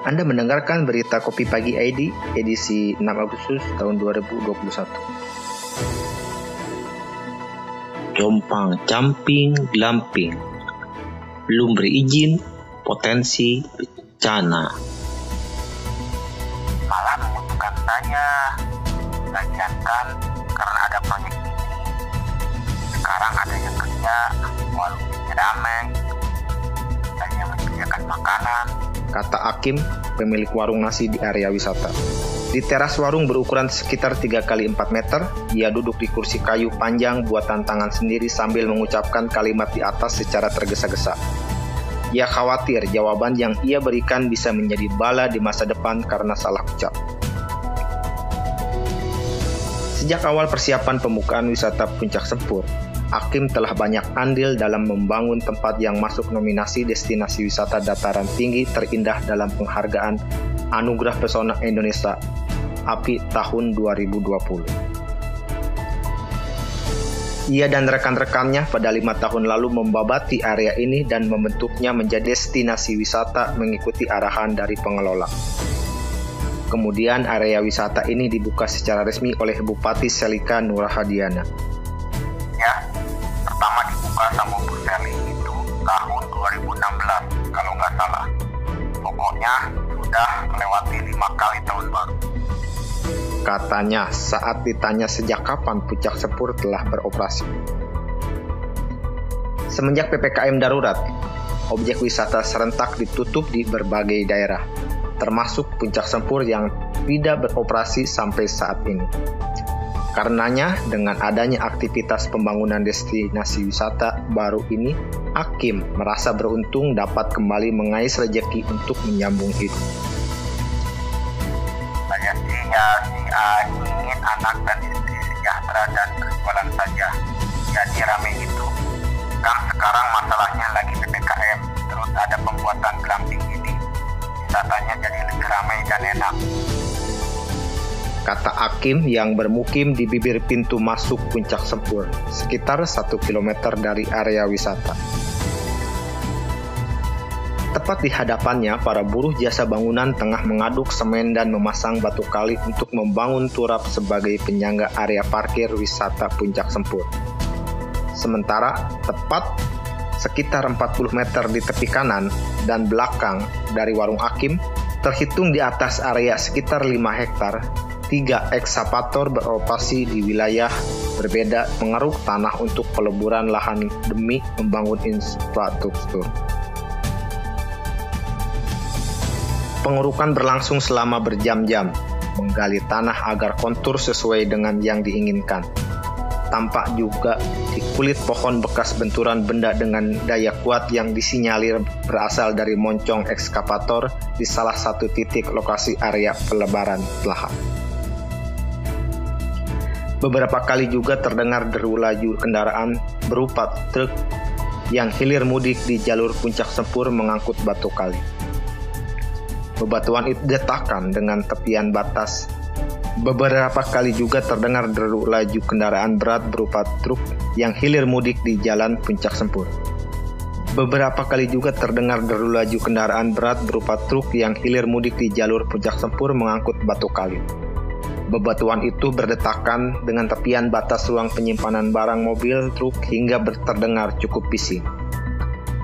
Anda mendengarkan berita Kopi Pagi ID edisi 6 Agustus tahun 2021. Jompang camping glamping. Belum berizin potensi bencana. Malah membutuhkan saya. Lagiankan karena ada proyek ini. Sekarang ada yang kerja, walaupun ramai, dan yang menyediakan makanan, kata Akim, pemilik warung nasi di area wisata. Di teras warung berukuran sekitar 3 kali 4 meter, ia duduk di kursi kayu panjang buatan tangan sendiri sambil mengucapkan kalimat di atas secara tergesa-gesa. Ia khawatir jawaban yang ia berikan bisa menjadi bala di masa depan karena salah ucap. Sejak awal persiapan pembukaan wisata Puncak Sempur, Akim telah banyak andil dalam membangun tempat yang masuk nominasi destinasi wisata dataran tinggi terindah dalam penghargaan Anugerah Pesona Indonesia API tahun 2020. Ia dan rekan-rekannya pada lima tahun lalu membabati area ini dan membentuknya menjadi destinasi wisata mengikuti arahan dari pengelola. Kemudian area wisata ini dibuka secara resmi oleh Bupati Selika Nurahadiana. Pokoknya sudah melewati lima kali tahun baru. Katanya saat ditanya sejak kapan Puncak Sepur telah beroperasi. Semenjak PPKM darurat, objek wisata serentak ditutup di berbagai daerah, termasuk Puncak Sempur yang tidak beroperasi sampai saat ini. Karenanya, dengan adanya aktivitas pembangunan destinasi wisata baru ini, Hakim merasa beruntung dapat kembali mengais rejeki untuk menyambung hidup. Saya sih ya si ingin anak dan istri sejahtera dan berjualan saja. Jadi rame itu. Kan sekarang masalahnya lagi PPKM, terus ada pembuatan glamping ini. Wisatanya jadi lebih ramai dan enak kata Akim yang bermukim di bibir pintu masuk Puncak Sempur, sekitar 1 km dari area wisata. Tepat di hadapannya, para buruh jasa bangunan tengah mengaduk semen dan memasang batu kali untuk membangun turap sebagai penyangga area parkir wisata Puncak Sempur. Sementara, tepat sekitar 40 meter di tepi kanan dan belakang dari warung Akim, terhitung di atas area sekitar 5 hektar, tiga ekskavator beroperasi di wilayah berbeda mengeruk tanah untuk peleburan lahan demi membangun infrastruktur. Pengurukan berlangsung selama berjam-jam, menggali tanah agar kontur sesuai dengan yang diinginkan. Tampak juga di kulit pohon bekas benturan benda dengan daya kuat yang disinyalir berasal dari moncong ekskavator di salah satu titik lokasi area pelebaran lahan. Beberapa kali juga terdengar deru laju kendaraan berupa truk yang hilir mudik di jalur puncak sempur mengangkut batu kali. Bebatuan itu detakan dengan tepian batas. Beberapa kali juga terdengar deru laju kendaraan berat berupa truk yang hilir mudik di jalan puncak sempur. Beberapa kali juga terdengar deru laju kendaraan berat berupa truk yang hilir mudik di jalur puncak sempur mengangkut batu kali. Bebatuan itu berdetakan dengan tepian batas ruang penyimpanan barang mobil truk hingga terdengar cukup bising.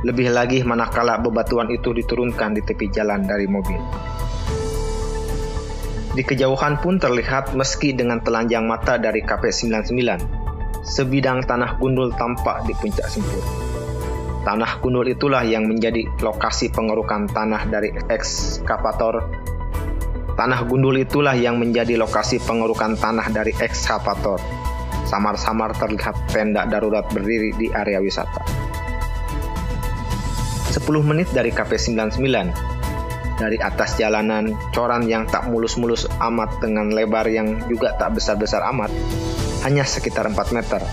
Lebih lagi manakala bebatuan itu diturunkan di tepi jalan dari mobil. Di kejauhan pun terlihat meski dengan telanjang mata dari KP99, sebidang tanah gundul tampak di puncak sempur. Tanah gundul itulah yang menjadi lokasi pengerukan tanah dari ekskavator Tanah gundul itulah yang menjadi lokasi pengerukan tanah dari ekskavator. Samar-samar terlihat tenda darurat berdiri di area wisata. 10 menit dari KP99, dari atas jalanan coran yang tak mulus-mulus amat dengan lebar yang juga tak besar-besar amat, hanya sekitar 4 meter.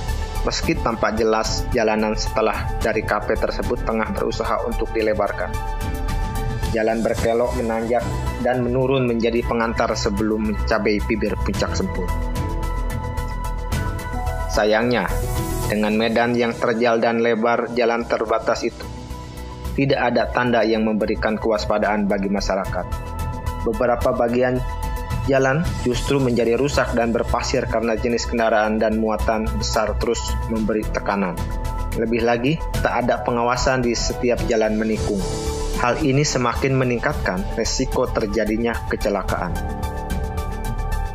Meski tampak jelas jalanan setelah dari KP tersebut tengah berusaha untuk dilebarkan. Jalan berkelok menanjak dan menurun menjadi pengantar sebelum mencapai bibir puncak sempur. Sayangnya, dengan medan yang terjal dan lebar jalan terbatas itu, tidak ada tanda yang memberikan kewaspadaan bagi masyarakat. beberapa bagian jalan justru menjadi rusak dan berpasir karena jenis kendaraan dan muatan besar terus memberi tekanan. Lebih lagi, tak ada pengawasan di setiap jalan menikung. Hal ini semakin meningkatkan resiko terjadinya kecelakaan.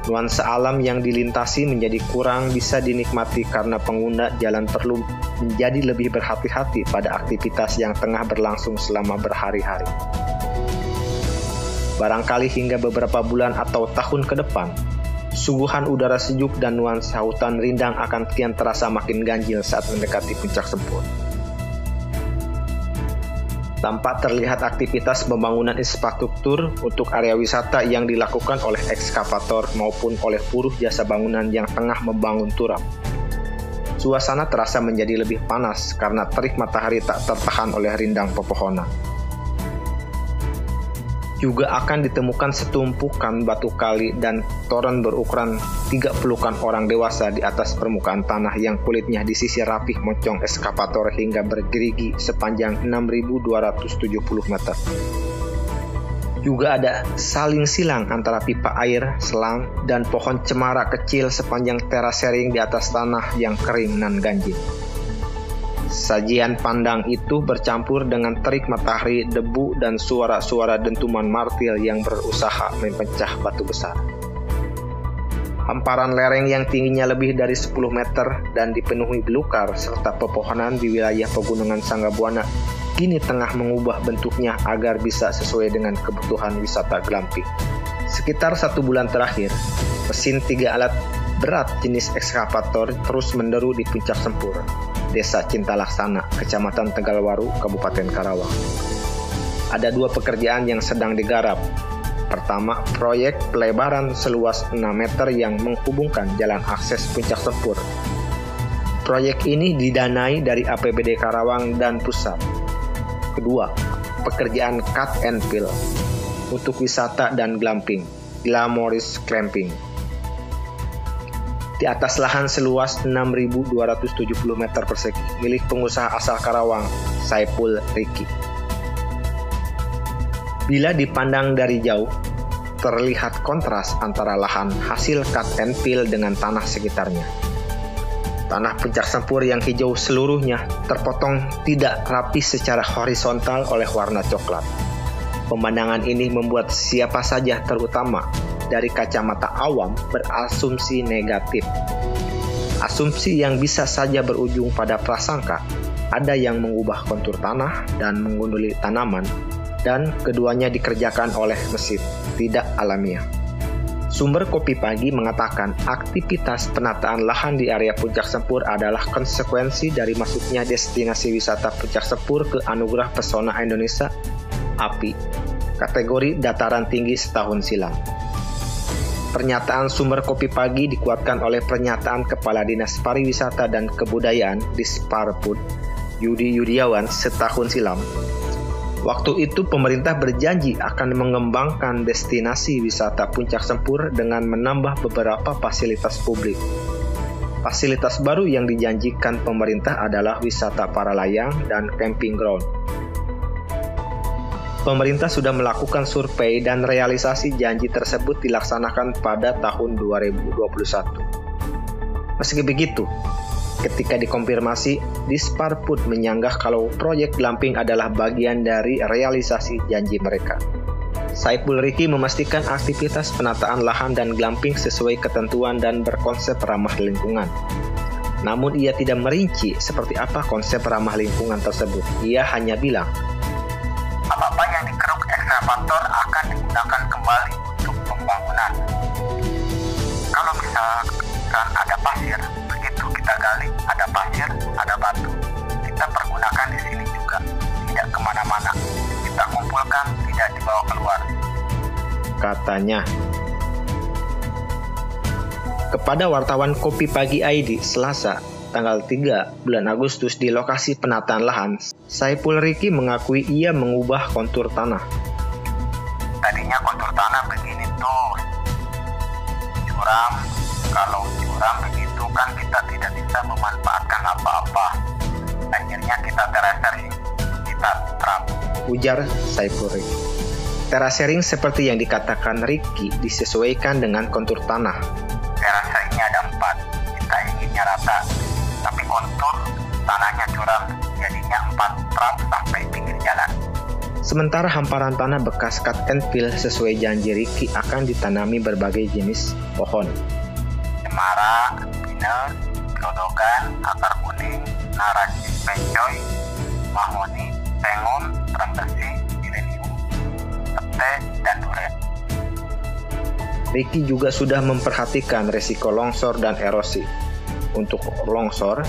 Nuansa alam yang dilintasi menjadi kurang bisa dinikmati karena pengguna jalan perlu menjadi lebih berhati-hati pada aktivitas yang tengah berlangsung selama berhari-hari. Barangkali hingga beberapa bulan atau tahun ke depan, suguhan udara sejuk dan nuansa hutan rindang akan kian terasa makin ganjil saat mendekati puncak sempur. Tampak terlihat aktivitas pembangunan infrastruktur untuk area wisata yang dilakukan oleh ekskavator maupun oleh buruh jasa bangunan yang tengah membangun turap. Suasana terasa menjadi lebih panas karena terik matahari tak tertahan oleh rindang pepohonan juga akan ditemukan setumpukan batu kali dan toren berukuran 30 pelukan orang dewasa di atas permukaan tanah yang kulitnya disisir rapih mocong eskavator hingga bergerigi sepanjang 6.270 meter. Juga ada saling silang antara pipa air, selang, dan pohon cemara kecil sepanjang terasering di atas tanah yang kering dan ganjil. Sajian pandang itu bercampur dengan terik matahari, debu, dan suara-suara dentuman martil yang berusaha mempecah batu besar. Hamparan lereng yang tingginya lebih dari 10 meter dan dipenuhi belukar serta pepohonan di wilayah pegunungan Sanggabuana kini tengah mengubah bentuknya agar bisa sesuai dengan kebutuhan wisata glamping. Sekitar satu bulan terakhir, mesin tiga alat berat jenis ekskavator terus menderu di puncak Sempur, Desa Cinta Laksana, Kecamatan Tegalwaru, Kabupaten Karawang. Ada dua pekerjaan yang sedang digarap. Pertama, proyek pelebaran seluas 6 meter yang menghubungkan jalan akses puncak Sempur. Proyek ini didanai dari APBD Karawang dan Pusat. Kedua, pekerjaan cut and fill untuk wisata dan glamping, Glamoris Clamping di atas lahan seluas 6.270 meter persegi milik pengusaha asal Karawang, Saipul Riki. Bila dipandang dari jauh, terlihat kontras antara lahan hasil cut and fill dengan tanah sekitarnya. Tanah puncak sempur yang hijau seluruhnya terpotong tidak rapi secara horizontal oleh warna coklat. Pemandangan ini membuat siapa saja terutama dari kacamata awam berasumsi negatif. Asumsi yang bisa saja berujung pada prasangka, ada yang mengubah kontur tanah dan mengunduli tanaman, dan keduanya dikerjakan oleh mesin, tidak alamiah. Sumber Kopi Pagi mengatakan aktivitas penataan lahan di area Puncak Sempur adalah konsekuensi dari masuknya destinasi wisata Puncak Sempur ke Anugerah Pesona Indonesia API, kategori dataran tinggi setahun silam. Pernyataan sumber kopi pagi dikuatkan oleh pernyataan Kepala Dinas Pariwisata dan Kebudayaan di Sparpud, Yudi Yudiawan setahun silam. Waktu itu pemerintah berjanji akan mengembangkan destinasi wisata Puncak Sempur dengan menambah beberapa fasilitas publik. Fasilitas baru yang dijanjikan pemerintah adalah wisata para layang dan camping ground pemerintah sudah melakukan survei dan realisasi janji tersebut dilaksanakan pada tahun 2021. Meski begitu, ketika dikonfirmasi, Disparput menyanggah kalau proyek Glamping adalah bagian dari realisasi janji mereka. Saipul Riki memastikan aktivitas penataan lahan dan glamping sesuai ketentuan dan berkonsep ramah lingkungan. Namun ia tidak merinci seperti apa konsep ramah lingkungan tersebut. Ia hanya bilang, ekskavator akan digunakan kembali untuk pembangunan. Kalau misalkan ada pasir, begitu kita gali, ada pasir, ada batu. Kita pergunakan di sini juga, tidak ke mana-mana. Kita kumpulkan, tidak dibawa keluar. Katanya. Kepada wartawan Kopi Pagi ID Selasa, tanggal 3 bulan Agustus di lokasi penataan lahan, Saipul Riki mengakui ia mengubah kontur tanah. Tadinya kontur tanah begini tuh, curam. Kalau curam begitu kan kita tidak bisa memanfaatkan apa-apa. Akhirnya kita terasar kita terap. Ujar Saipul Riki. Terasering seperti yang dikatakan Ricky disesuaikan dengan kontur tanah. Terasa ini ada empat, kita inginnya rata, tapi kontur tanahnya curam, jadinya empat trap. Sementara hamparan tanah bekas cut and fill sesuai janji Ricky akan ditanami berbagai jenis pohon. Cemara, pinus, grodogan, akar kuning, narasi pencoy, mahoni, tengon, rembesi, silenium, tete, dan duren. Ricky juga sudah memperhatikan resiko longsor dan erosi. Untuk longsor,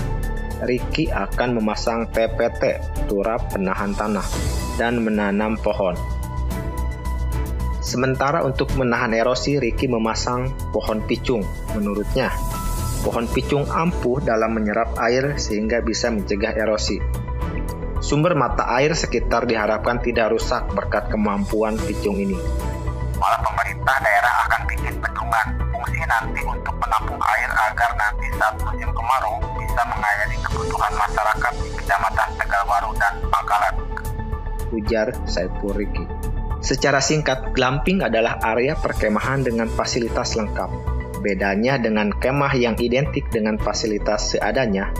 Ricky akan memasang TPT, turap penahan tanah, dan menanam pohon. Sementara untuk menahan erosi, Ricky memasang pohon picung. Menurutnya, pohon picung ampuh dalam menyerap air sehingga bisa mencegah erosi. Sumber mata air sekitar diharapkan tidak rusak berkat kemampuan picung ini. Malah pemerintah daerah akan bikin bendungan fungsi nanti untuk menampung air agar nanti saat musim kemarau bisa mengairi kebutuhan masyarakat di Kecamatan. Ujar Saiful Riki. Secara singkat, glamping adalah area perkemahan dengan fasilitas lengkap. Bedanya dengan kemah yang identik dengan fasilitas seadanya,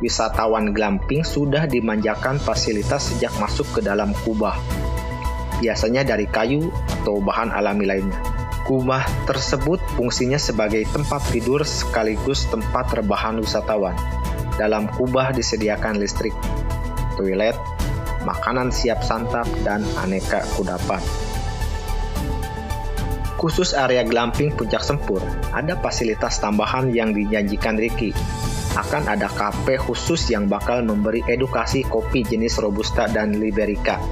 wisatawan glamping sudah dimanjakan fasilitas sejak masuk ke dalam kubah. Biasanya dari kayu atau bahan alami lainnya. Kubah tersebut fungsinya sebagai tempat tidur sekaligus tempat rebahan wisatawan. Dalam kubah disediakan listrik, toilet, makanan siap santap, dan aneka kudapan. Khusus area glamping Puncak Sempur, ada fasilitas tambahan yang dijanjikan Ricky. Akan ada kafe khusus yang bakal memberi edukasi kopi jenis Robusta dan Liberica.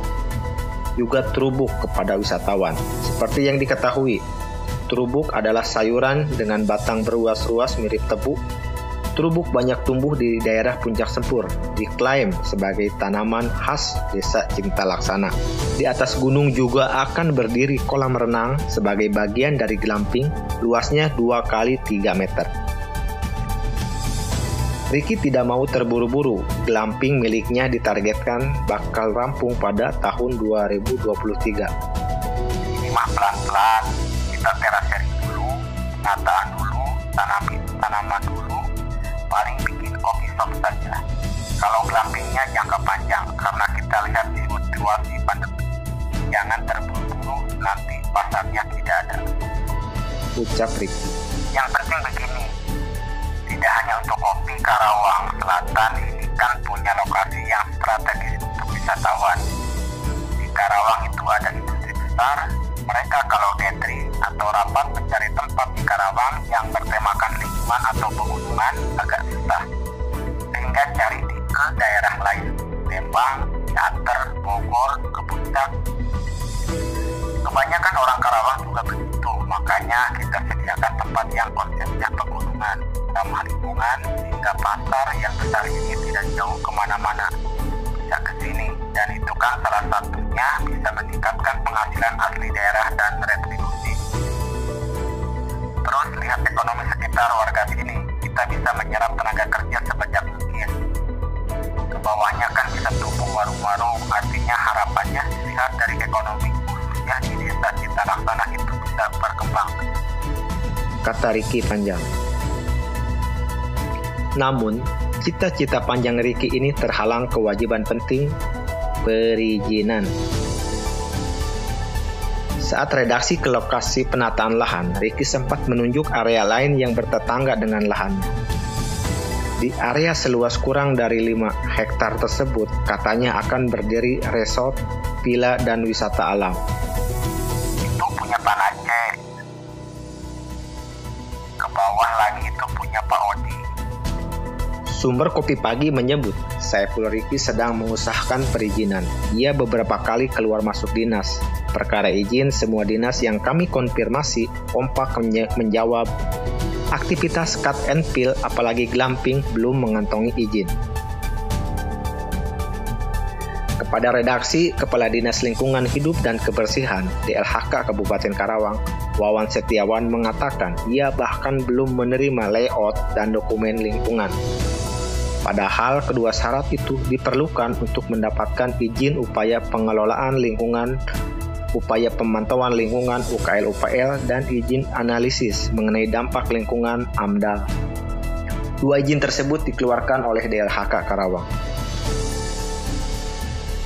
Juga trubuk kepada wisatawan. Seperti yang diketahui, trubuk adalah sayuran dengan batang beruas-ruas mirip tebu Trubuk banyak tumbuh di daerah Puncak Sempur, diklaim sebagai tanaman khas desa Cinta Laksana. Di atas gunung juga akan berdiri kolam renang sebagai bagian dari glamping, luasnya 2 kali 3 meter. Ricky tidak mau terburu-buru, glamping miliknya ditargetkan bakal rampung pada tahun 2023. Ini pelan-pelan, kita terasering dulu, nataan dulu, tanaman saja. Kalau glampingnya jangka panjang karena kita lihat di situasi pandemi. Jangan terburu-buru nanti pasarnya tidak ada. Ucap Ricky. Yang penting begini, tidak hanya untuk kopi Karawang Selatan ini kan punya lokasi yang strategis untuk wisatawan. Di Karawang itu ada industri besar, mereka kalau gathering atau rapat mencari tempat di Karawang yang bertemakan lingkungan atau pegunungan agak susah. Sehingga cari ke daerah lain, Lembang, Ciater, Bogor, ke. Kebanyakan orang Karawang juga begitu, makanya kita sediakan tempat yang konsepnya pegunungan, ramah lingkungan, sehingga pasar yang besar ini tidak jauh ke mana-mana. Bisa ke sini. Dan itu kan salah satunya bisa meningkatkan penghasilan asli daerah dan retribusi. Terus lihat ekonomi sekitar warga sini, kita bisa menyerap tenaga kerja bawahnya kan bisa tumbuh warung-warung, artinya harapannya dilihat dari ekonomi khususnya di desa Cita Laksana itu bisa berkembang. Kata Ricky Panjang. Namun, cita-cita panjang Ricky ini terhalang kewajiban penting perizinan. Saat redaksi ke lokasi penataan lahan, Ricky sempat menunjuk area lain yang bertetangga dengan lahannya. Di area seluas kurang dari 5 hektar tersebut, katanya akan berdiri resort, villa, dan wisata alam. Itu punya Pak Aceh. Ke bawah lagi itu punya Pak Odi. Sumber Kopi Pagi menyebut Saiful Riki sedang mengusahakan perizinan. Ia beberapa kali keluar masuk dinas. Perkara izin semua dinas yang kami konfirmasi kompak menjawab aktivitas cut and fill apalagi glamping belum mengantongi izin. Kepada redaksi Kepala Dinas Lingkungan Hidup dan Kebersihan DLHK Kabupaten Karawang, Wawan Setiawan mengatakan ia bahkan belum menerima layout dan dokumen lingkungan. Padahal kedua syarat itu diperlukan untuk mendapatkan izin upaya pengelolaan lingkungan upaya pemantauan lingkungan UKL-UPL, dan izin analisis mengenai dampak lingkungan AMDAL. Dua izin tersebut dikeluarkan oleh DLHK Karawang.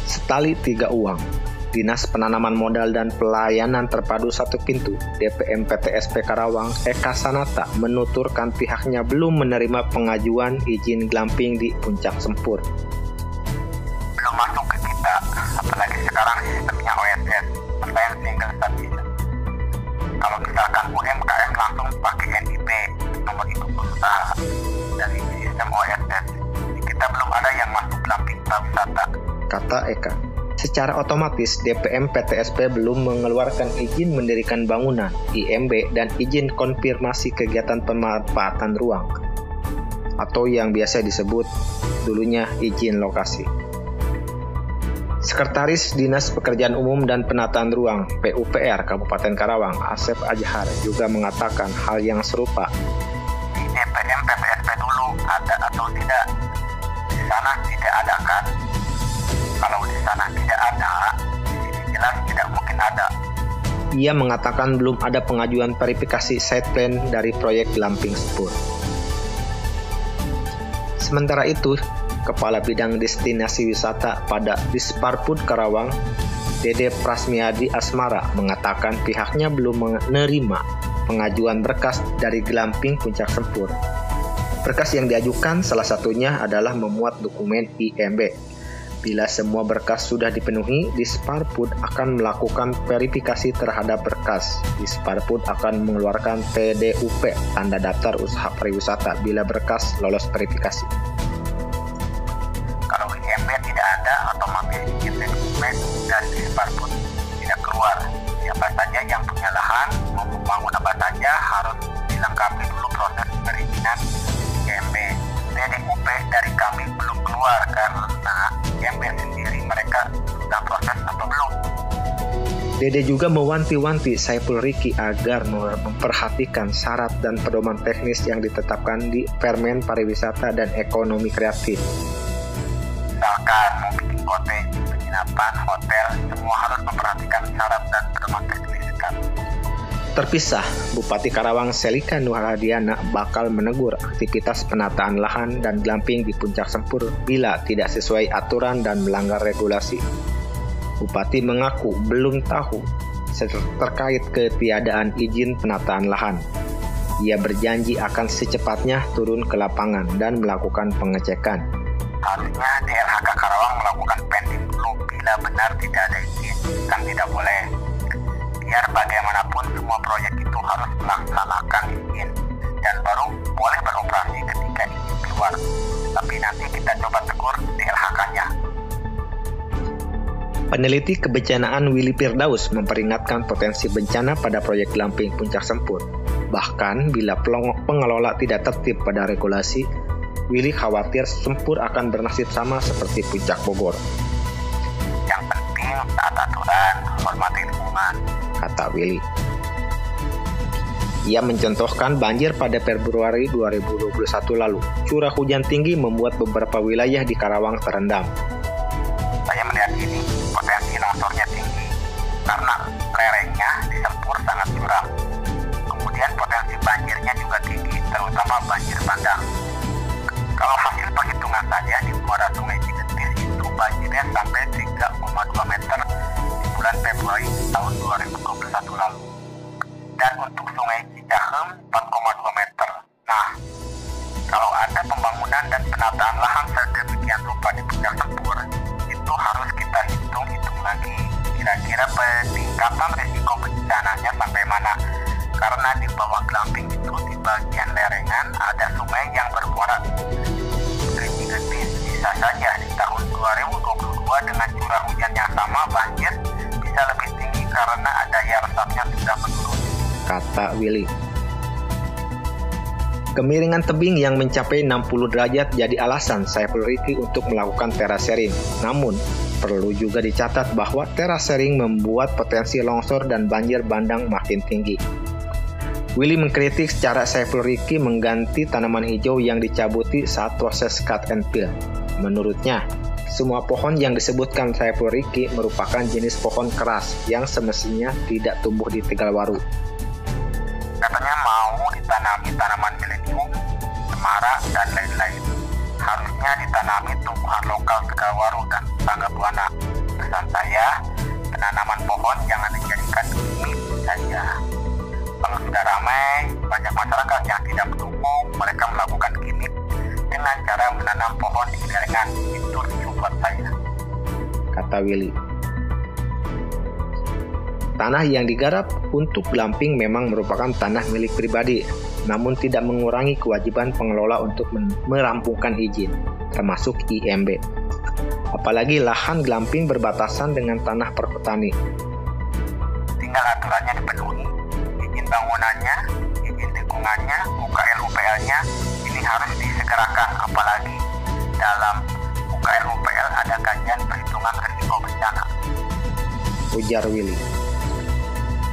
Setali tiga uang, Dinas Penanaman Modal dan Pelayanan Terpadu Satu Pintu DPM PTSP Karawang Eka Sanata menuturkan pihaknya belum menerima pengajuan izin glamping di Puncak Sempur. Nomor induk usaha, dari sistem OSS, kita belum ada yang masuk glamping wisata. Kata Eka. Secara otomatis, DPM PTSP belum mengeluarkan izin mendirikan bangunan, IMB, dan izin konfirmasi kegiatan pemanfaatan ruang, atau yang biasa disebut dulunya izin lokasi. Sekretaris Dinas Pekerjaan Umum dan Penataan Ruang PUPR Kabupaten Karawang, Asep Ajhar, juga mengatakan hal yang serupa. Ia mengatakan belum ada pengajuan verifikasi site plan dari proyek Lamping Spur. Sementara itu, Kepala Bidang Destinasi Wisata pada Disparpud Karawang, Dede Prasmiadi Asmara mengatakan pihaknya belum menerima pengajuan berkas dari Glamping Puncak Sempur. Berkas yang diajukan salah satunya adalah memuat dokumen IMB Bila semua berkas sudah dipenuhi, Disparpud akan melakukan verifikasi terhadap berkas. Disparpud akan mengeluarkan TDUP, tanda daftar usaha pariwisata, bila berkas lolos verifikasi. Dede juga mewanti-wanti Saiful Riki agar memperhatikan syarat dan pedoman teknis yang ditetapkan di Permen Pariwisata dan Ekonomi Kreatif. Misalkan penginapan, hotel, semua harus memperhatikan syarat dan pedoman teknis kan. Terpisah, Bupati Karawang Selika Nuharadiana bakal menegur aktivitas penataan lahan dan glamping di Puncak Sempur bila tidak sesuai aturan dan melanggar regulasi. Bupati mengaku belum tahu terkait ketiadaan izin penataan lahan. Ia berjanji akan secepatnya turun ke lapangan dan melakukan pengecekan. Harusnya DLHK Karawang melakukan pending dulu bila benar tidak ada izin, kan tidak boleh biar bagaimanapun semua proyek itu harus melaksanakan izin dan baru boleh beroperasi ketika izin keluar. Tapi nanti kita coba tegur Peneliti kebencanaan Willy Firdaus memperingatkan potensi bencana pada proyek Lamping Puncak Sempur. Bahkan bila pengelola tidak tertib pada regulasi, Willy khawatir Sempur akan bernasib sama seperti Puncak Bogor. Yang penting taat aturan, hormati lingkungan, kata Willy. Ia mencontohkan banjir pada Februari 2021 lalu. Curah hujan tinggi membuat beberapa wilayah di Karawang terendam. Sama banjir bisa lebih tinggi karena daya resapnya sudah menurun. Kata Willy. Kemiringan tebing yang mencapai 60 derajat jadi alasan Saiful Riki untuk melakukan terasering. Namun, perlu juga dicatat bahwa terasering membuat potensi longsor dan banjir bandang makin tinggi. Willy mengkritik secara Saiful Riki mengganti tanaman hijau yang dicabuti saat proses cut and fill. Menurutnya, Semua pohon yang disebutkan Saiful Riki merupakan jenis pohon keras yang semestinya tidak tumbuh di Tegalwaru. Katanya mau ditanami tanaman milenium, cemara, dan lain-lain. Harusnya ditanami tumbuhan lokal Tegalwaru dan tangga buana. Pesan saya, penanaman pohon jangan dijadikan gimmick saja. Kalau sudah ramai, banyak masyarakat yang tidak mendukung, mereka melakukan dengan cara menanam pohon di lereng itu buat saya kata Willy Tanah yang digarap untuk glamping memang merupakan tanah milik pribadi, namun tidak mengurangi kewajiban pengelola untuk merampungkan izin, termasuk IMB. Apalagi lahan glamping berbatasan dengan tanah perhutani. Dalam UKL UPL ada kajian perhitungan risiko bencana. Ujar Willy.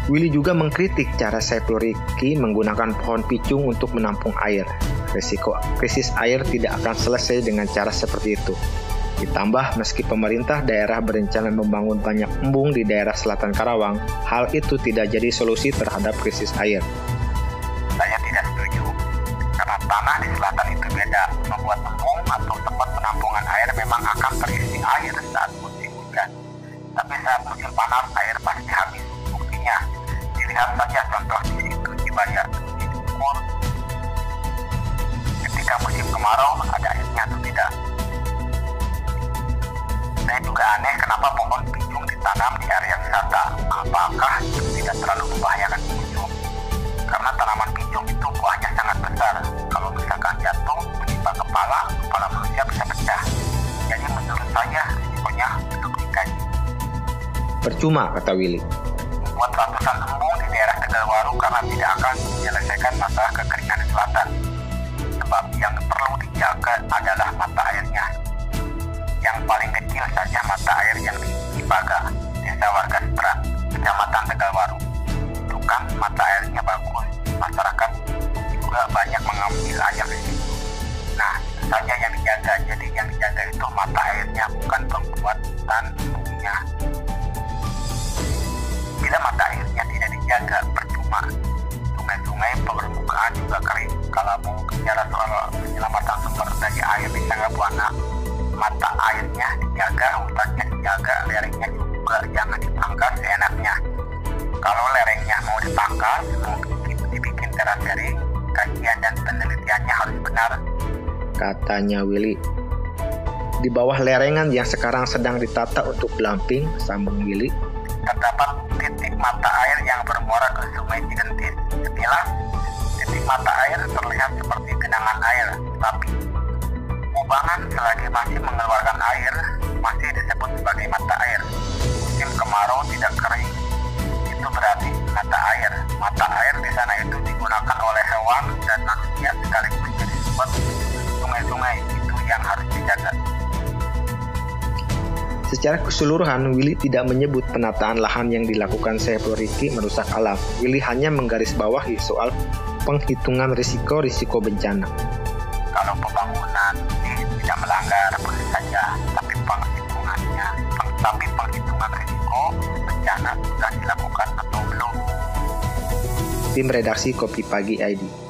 Willy juga mengkritik cara Saiful Riki menggunakan pohon picung untuk menampung air. Risiko krisis air tidak akan selesai dengan cara seperti itu. Ditambah, meski pemerintah daerah berencana membangun banyak embung di daerah selatan Karawang, hal itu tidak jadi solusi terhadap krisis air. Kenapa pohon pinjung ditanam di area wisata. Apakah itu tidak terlalu membahayakan pengunjung? Karena tanaman pinjung itu buahnya sangat besar misalkan jatuh menimpa kepala, kepala manusia bisa pecah. Jadi menurut saya risikonya untuk dikaji. Percuma, kata Willy. Bumbunya. Bila mata airnya tidak dijaga, percuma. Sungai-sungai permukaan juga kering. Kalau mau bicara soal penyelamatan sumber daya air di Sangga Buana, mata airnya dijaga, hutannya dijaga, lerengnya juga jangan dipangkas seenaknya. Kalau lerengnya mau dipangkas, mau dibikin teras kering, kajian dan penelitiannya harus benar. Katanya Willy. Di bawah lerengan yang sekarang sedang ditata untuk glamping, sambung Willy, terdapat titik mata air yang bermuara ke sungai Cigentis. Sekilas, titik mata air terlihat seperti genangan air, tapi kubangan selagi masih mengeluarkan air masih disebut sebagai mata Secara keseluruhan, Willy tidak menyebut penataan lahan yang dilakukan Saiful Riki merusak alam. Willy hanya menggarisbawahi soal penghitungan risiko-risiko bencana. Kalau pembangunan ini tidak melanggar, boleh saja, tapi penghitungannya, tapi penghitungan risiko bencana sudah dilakukan atau belum. Tim Redaksi Kopi Pagi ID.